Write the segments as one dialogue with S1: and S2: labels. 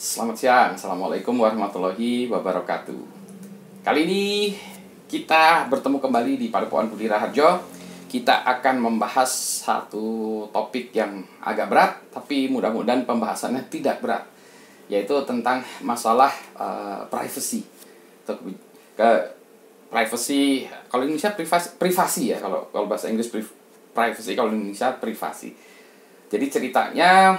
S1: Selamat siang, Assalamualaikum warahmatullahi wabarakatuh. Kali ini kita bertemu kembali di Padepokan Budi Raharjo. Kita akan membahas satu topik yang agak berat Tapi mudah-mudahan pembahasannya tidak berat Yaitu tentang masalah uh, privacy. Ke privacy kalau Indonesia privasi, privasi ya kalau kalau bahasa Inggris privacy kalau Indonesia privasi. Jadi ceritanya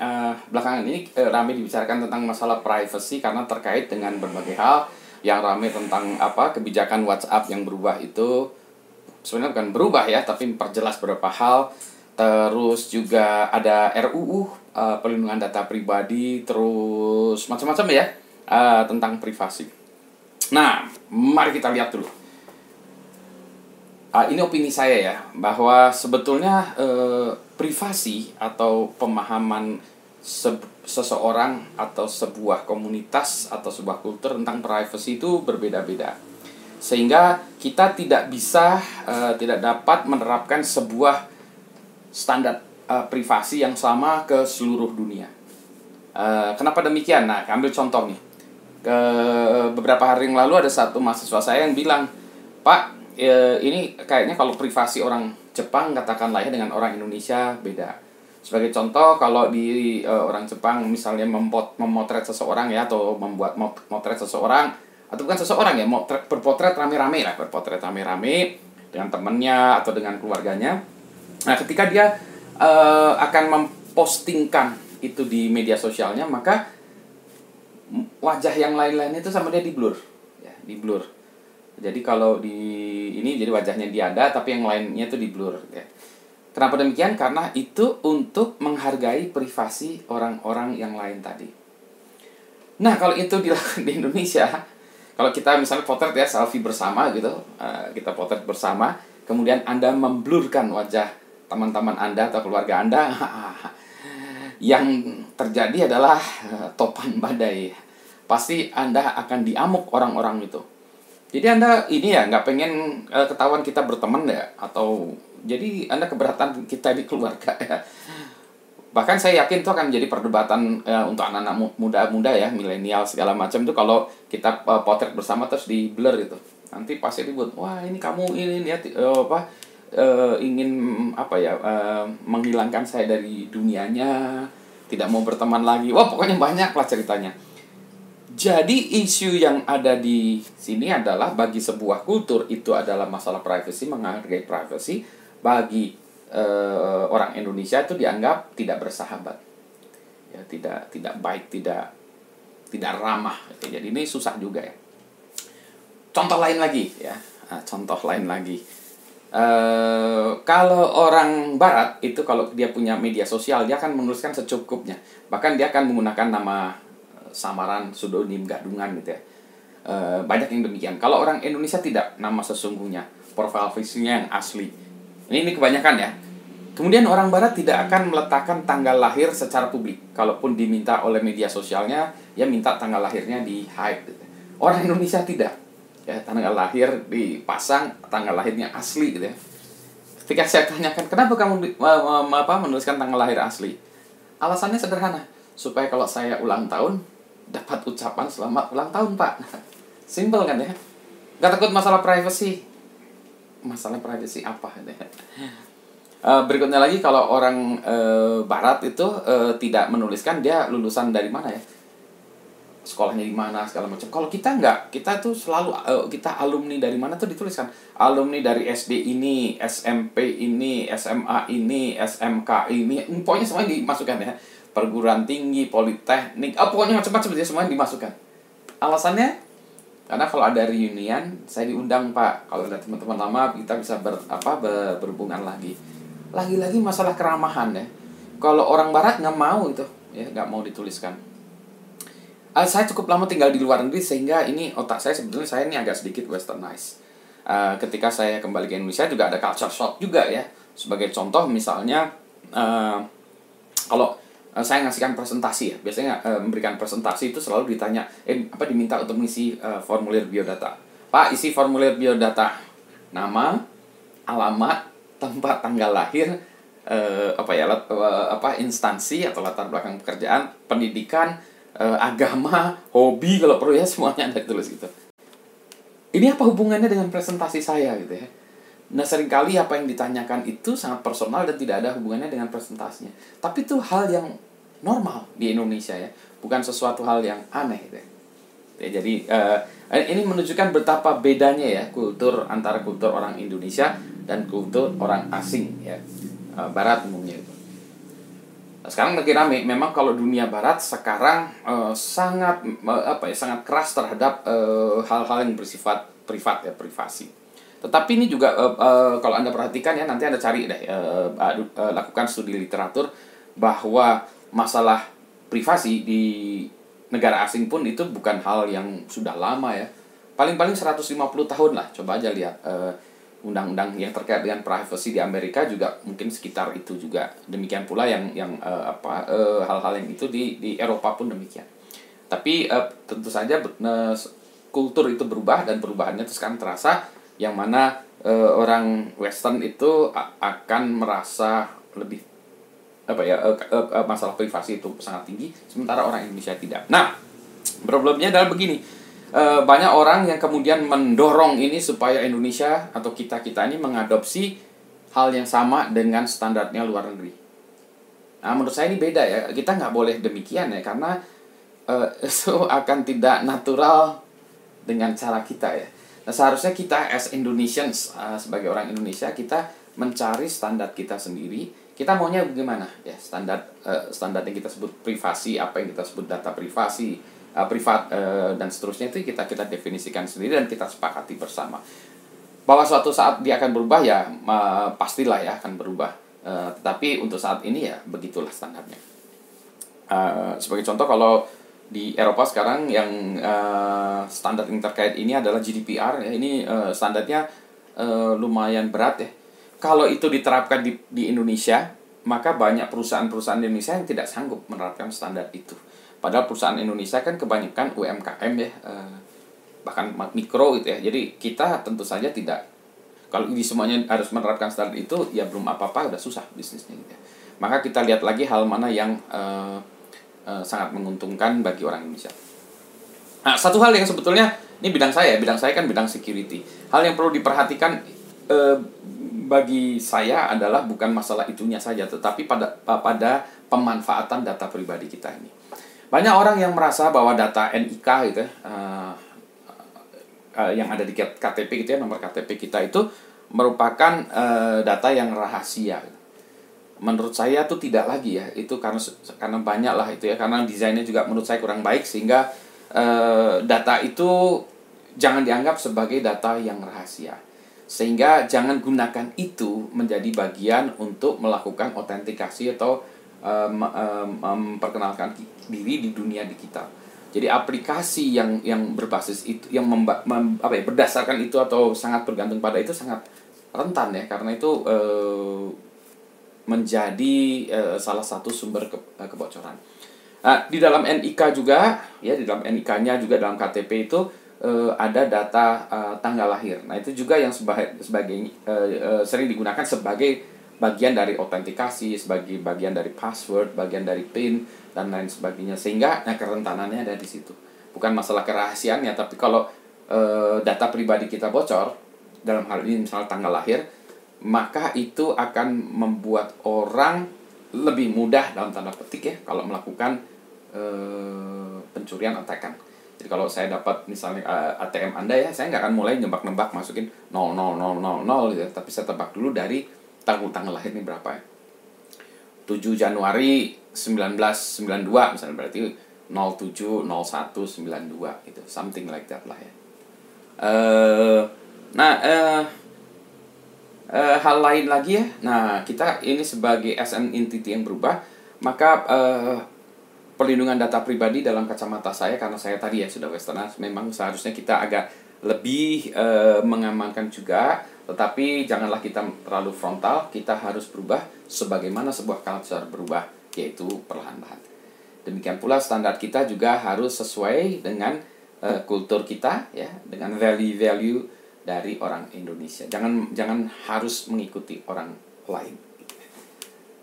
S1: uh, belakangan ini uh, ramai dibicarakan tentang masalah privacy karena terkait dengan berbagai hal yang ramai tentang apa kebijakan WhatsApp yang berubah itu sebenarnya bukan berubah ya tapi memperjelas beberapa hal terus juga ada RUU uh, eh, perlindungan data pribadi terus macam-macam ya uh, tentang privasi. Nah, mari kita lihat dulu. Uh, ini opini saya ya bahwa sebetulnya uh, privasi atau pemahaman se seseorang atau sebuah komunitas atau sebuah kultur tentang privacy itu berbeda-beda sehingga kita tidak bisa uh, tidak dapat menerapkan sebuah standar uh, privasi yang sama ke seluruh dunia. Uh, kenapa demikian? Nah, ambil contoh nih. Ke beberapa hari yang lalu ada satu mahasiswa saya yang bilang, Pak, ini kayaknya kalau privasi orang Jepang katakanlah ya dengan orang Indonesia beda. Sebagai contoh kalau di e, orang Jepang misalnya mempot, memotret seseorang ya atau membuat motret seseorang atau bukan seseorang ya motret berpotret rame-rame lah berpotret rame-rame dengan temannya atau dengan keluarganya. Nah ketika dia e, akan mempostingkan itu di media sosialnya maka wajah yang lain-lain itu sama dia di blur ya di blur jadi kalau di ini jadi wajahnya dia ada tapi yang lainnya itu di blur ya. Kenapa demikian? Karena itu untuk menghargai privasi orang-orang yang lain tadi. Nah, kalau itu dilakukan di Indonesia, kalau kita misalnya potret ya selfie bersama gitu, uh, kita potret bersama, kemudian Anda memblurkan wajah teman-teman Anda atau keluarga Anda, yang terjadi adalah uh, topan badai. Pasti Anda akan diamuk orang-orang itu jadi anda ini ya nggak pengen uh, ketahuan kita berteman ya? Atau jadi anda keberatan kita di keluarga ya. Bahkan saya yakin itu akan menjadi perdebatan uh, untuk anak-anak muda-muda ya milenial segala macam itu kalau kita uh, potret bersama terus di blur itu nanti pasti dibuat wah ini kamu ini ya uh, apa uh, ingin apa ya uh, menghilangkan saya dari dunianya tidak mau berteman lagi. Wah pokoknya banyak lah ceritanya jadi isu yang ada di sini adalah bagi sebuah kultur itu adalah masalah privacy, menghargai privacy. Bagi uh, orang Indonesia itu dianggap tidak bersahabat, ya tidak tidak baik, tidak tidak ramah. Jadi ini susah juga ya. Contoh lain lagi ya, nah, contoh lain lagi. Uh, kalau orang Barat itu kalau dia punya media sosial dia akan menuliskan secukupnya, bahkan dia akan menggunakan nama samaran pseudonim gadungan gitu ya. E, banyak yang demikian. Kalau orang Indonesia tidak nama sesungguhnya profil visinya yang asli. Ini ini kebanyakan ya. Kemudian orang Barat tidak akan meletakkan tanggal lahir secara publik. Kalaupun diminta oleh media sosialnya ya minta tanggal lahirnya di hide gitu. orang Indonesia tidak. Ya tanggal lahir dipasang tanggal lahirnya asli gitu ya. Ketika saya tanyakan kenapa kamu apa menuliskan tanggal lahir asli? Alasannya sederhana. Supaya kalau saya ulang tahun dapat ucapan selamat ulang tahun pak. Simple kan ya? Nggak takut masalah privacy. Masalah privacy apa ya? Uh, berikutnya lagi kalau orang uh, barat itu uh, tidak menuliskan dia lulusan dari mana ya? Sekolahnya di mana segala macam. Kalau kita nggak kita tuh selalu uh, kita alumni dari mana tuh dituliskan? Alumni dari SD ini SMP ini SMA ini SMK ini pokoknya semuanya dimasukkan ya perguruan tinggi, politeknik, oh, pokoknya macam-macam dia semuanya dimasukkan. Alasannya karena kalau ada reunian saya diundang Pak. Kalau ada teman-teman lama kita bisa ber, apa ber, berhubungan lagi. Lagi-lagi masalah keramahan ya. Kalau orang barat nggak mau itu ya nggak mau dituliskan. Uh, saya cukup lama tinggal di luar negeri sehingga ini otak saya sebetulnya saya ini agak sedikit westernized. Uh, ketika saya kembali ke Indonesia juga ada culture shock juga ya. Sebagai contoh misalnya uh, kalau uh, saya ngasihkan presentasi ya biasanya uh, memberikan presentasi itu selalu ditanya eh apa diminta untuk mengisi uh, formulir biodata pak isi formulir biodata nama alamat tempat tanggal lahir uh, apa ya uh, apa instansi atau latar belakang pekerjaan pendidikan uh, agama, hobi kalau perlu ya semuanya Anda tulis gitu. Ini apa hubungannya dengan presentasi saya gitu ya? Nah sering kali apa yang ditanyakan itu sangat personal dan tidak ada hubungannya dengan presentasinya. Tapi itu hal yang normal di Indonesia ya, bukan sesuatu hal yang aneh gitu ya. ya jadi uh, ini menunjukkan betapa bedanya ya kultur antara kultur orang Indonesia dan kultur orang asing ya, uh, Barat umumnya itu. Nah, sekarang lagi rame. Memang kalau dunia Barat sekarang uh, sangat uh, apa ya sangat keras terhadap hal-hal uh, yang bersifat privat ya privasi tetapi ini juga uh, uh, kalau Anda perhatikan ya nanti Anda cari deh uh, uh, lakukan studi literatur bahwa masalah privasi di negara asing pun itu bukan hal yang sudah lama ya. Paling-paling 150 tahun lah. Coba aja lihat uh, undang-undang yang terkait dengan privacy di Amerika juga mungkin sekitar itu juga. Demikian pula yang yang uh, apa hal-hal uh, yang itu di di Eropa pun demikian. Tapi uh, tentu saja uh, kultur itu berubah dan perubahannya itu sekarang terasa yang mana uh, orang Western itu akan merasa lebih apa ya uh, uh, masalah privasi itu sangat tinggi sementara orang Indonesia tidak. Nah problemnya adalah begini uh, banyak orang yang kemudian mendorong ini supaya Indonesia atau kita kita ini mengadopsi hal yang sama dengan standarnya luar negeri. Nah menurut saya ini beda ya kita nggak boleh demikian ya karena uh, itu akan tidak natural dengan cara kita ya Nah, seharusnya kita as Indonesians uh, sebagai orang Indonesia kita mencari standar kita sendiri. Kita maunya bagaimana? Ya, standar uh, standar yang kita sebut privasi, apa yang kita sebut data privasi, uh, privat uh, dan seterusnya itu kita kita definisikan sendiri dan kita sepakati bersama. Bahwa suatu saat dia akan berubah ya uh, pastilah ya akan berubah. Uh, tetapi untuk saat ini ya begitulah standarnya. Uh, sebagai contoh kalau di Eropa sekarang yang uh, standar yang terkait ini adalah GDPR ya ini uh, standarnya uh, lumayan berat ya. Kalau itu diterapkan di di Indonesia maka banyak perusahaan-perusahaan Indonesia yang tidak sanggup menerapkan standar itu. Padahal perusahaan Indonesia kan kebanyakan UMKM ya uh, bahkan mikro gitu ya. Jadi kita tentu saja tidak kalau ini semuanya harus menerapkan standar itu ya belum apa-apa udah susah bisnisnya gitu ya. maka kita lihat lagi hal mana yang uh, Eh, sangat menguntungkan bagi orang Indonesia. Nah, satu hal yang sebetulnya ini bidang saya, bidang saya kan bidang security. Hal yang perlu diperhatikan eh, bagi saya adalah bukan masalah itunya saja, tetapi pada pada pemanfaatan data pribadi kita ini. Banyak orang yang merasa bahwa data NIK gitu, uh, uh, yang ada di KTP gitu ya, nomor KTP kita itu merupakan uh, data yang rahasia. Gitu menurut saya tuh tidak lagi ya. Itu karena karena banyak lah itu ya. Karena desainnya juga menurut saya kurang baik sehingga uh, data itu jangan dianggap sebagai data yang rahasia. Sehingga jangan gunakan itu menjadi bagian untuk melakukan autentikasi atau um, um, memperkenalkan diri di dunia digital. Jadi aplikasi yang yang berbasis itu yang memba, mem, apa ya berdasarkan itu atau sangat bergantung pada itu sangat rentan ya. Karena itu uh, menjadi uh, salah satu sumber ke, uh, kebocoran. Nah, di dalam NIK juga, ya di dalam NIK-nya juga dalam KTP itu uh, ada data uh, tanggal lahir. Nah, itu juga yang sebagai sebagai uh, uh, sering digunakan sebagai bagian dari autentikasi, sebagai bagian dari password, bagian dari PIN dan lain sebagainya. Sehingga nah kerentanannya ada di situ. Bukan masalah kerahasiaannya, tapi kalau uh, data pribadi kita bocor dalam hal ini misalnya tanggal lahir, maka itu akan membuat orang lebih mudah dalam tanda petik ya kalau melakukan e, pencurian atakan. Jadi kalau saya dapat misalnya eh, ATM Anda ya, saya nggak akan mulai nembak-nembak masukin 0000 gitu, tapi saya tebak dulu dari tanggal tanggal lahir ini berapa ya. 7 Januari 1992 misalnya berarti 070192 gitu, something like that lah ya. Uh, nah, uh, uh, hal lain lagi ya. Nah, kita ini sebagai SN entity yang berubah, maka uh, perlindungan data pribadi dalam kacamata saya karena saya tadi ya sudah westernas memang seharusnya kita agak lebih uh, mengamankan juga tetapi janganlah kita terlalu frontal kita harus berubah sebagaimana sebuah culture berubah yaitu perlahan-lahan demikian pula standar kita juga harus sesuai dengan uh, kultur kita ya dengan value-value dari orang Indonesia. Jangan jangan harus mengikuti orang lain.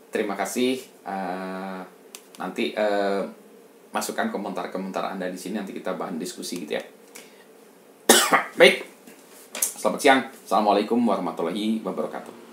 S1: Terima kasih. Uh, nanti uh, masukkan komentar-komentar Anda di sini nanti kita bahan diskusi gitu ya. Baik. Selamat siang. Assalamualaikum warahmatullahi wabarakatuh.